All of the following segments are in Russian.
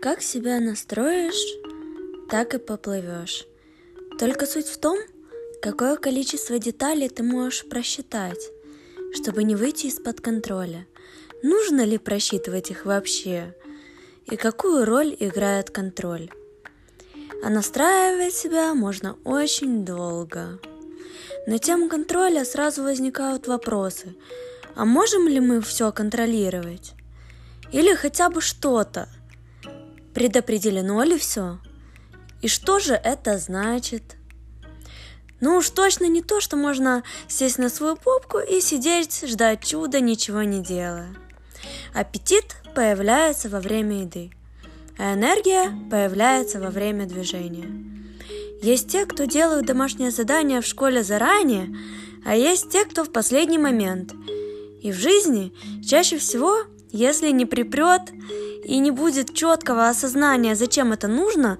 Как себя настроишь, так и поплывешь. Только суть в том, какое количество деталей ты можешь просчитать, чтобы не выйти из-под контроля. Нужно ли просчитывать их вообще? И какую роль играет контроль? А настраивать себя можно очень долго. На тему контроля сразу возникают вопросы. А можем ли мы все контролировать? Или хотя бы что-то? Предопределено ли все? И что же это значит? Ну уж точно не то, что можно сесть на свою попку и сидеть, ждать чуда, ничего не делая. Аппетит появляется во время еды, а энергия появляется во время движения. Есть те, кто делают домашнее задание в школе заранее, а есть те, кто в последний момент. И в жизни чаще всего, если не припрет и не будет четкого осознания, зачем это нужно,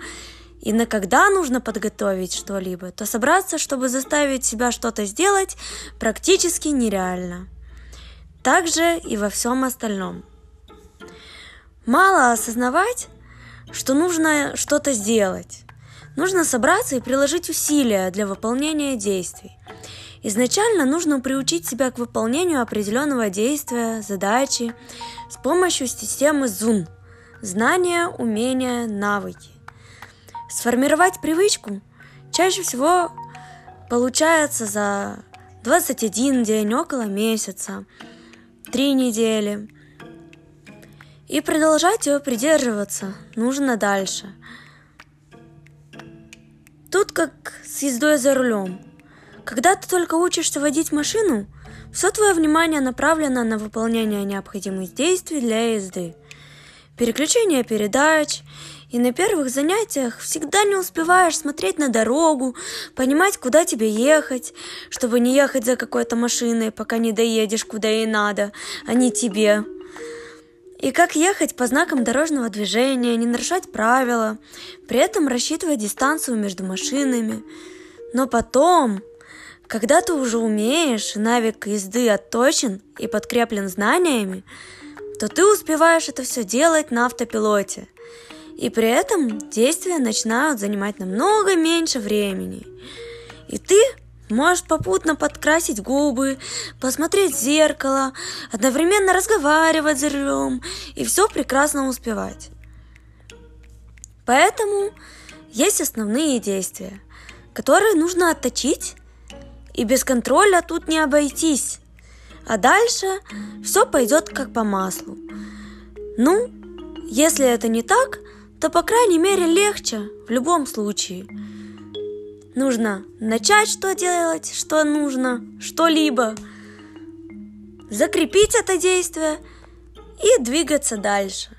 и на когда нужно подготовить что-либо, то собраться, чтобы заставить себя что-то сделать, практически нереально. Также и во всем остальном. Мало осознавать, что нужно что-то сделать. Нужно собраться и приложить усилия для выполнения действий. Изначально нужно приучить себя к выполнению определенного действия, задачи с помощью системы ЗУН – знания, умения, навыки. Сформировать привычку чаще всего получается за 21 день, около месяца, 3 недели. И продолжать ее придерживаться нужно дальше. Тут как с ездой за рулем. Когда ты только учишься водить машину, все твое внимание направлено на выполнение необходимых действий для езды. Переключение передач и на первых занятиях всегда не успеваешь смотреть на дорогу, понимать, куда тебе ехать, чтобы не ехать за какой-то машиной, пока не доедешь куда ей надо, а не тебе. И как ехать по знакам дорожного движения, не нарушать правила, при этом рассчитывать дистанцию между машинами. Но потом, когда ты уже умеешь, навык езды отточен и подкреплен знаниями, то ты успеваешь это все делать на автопилоте – и при этом действия начинают занимать намного меньше времени. И ты можешь попутно подкрасить губы, посмотреть в зеркало, одновременно разговаривать за рулем и все прекрасно успевать. Поэтому есть основные действия, которые нужно отточить, и без контроля тут не обойтись. А дальше все пойдет как по маслу. Ну, если это не так, то, по крайней мере, легче в любом случае. Нужно начать что делать, что нужно, что-либо, закрепить это действие и двигаться дальше.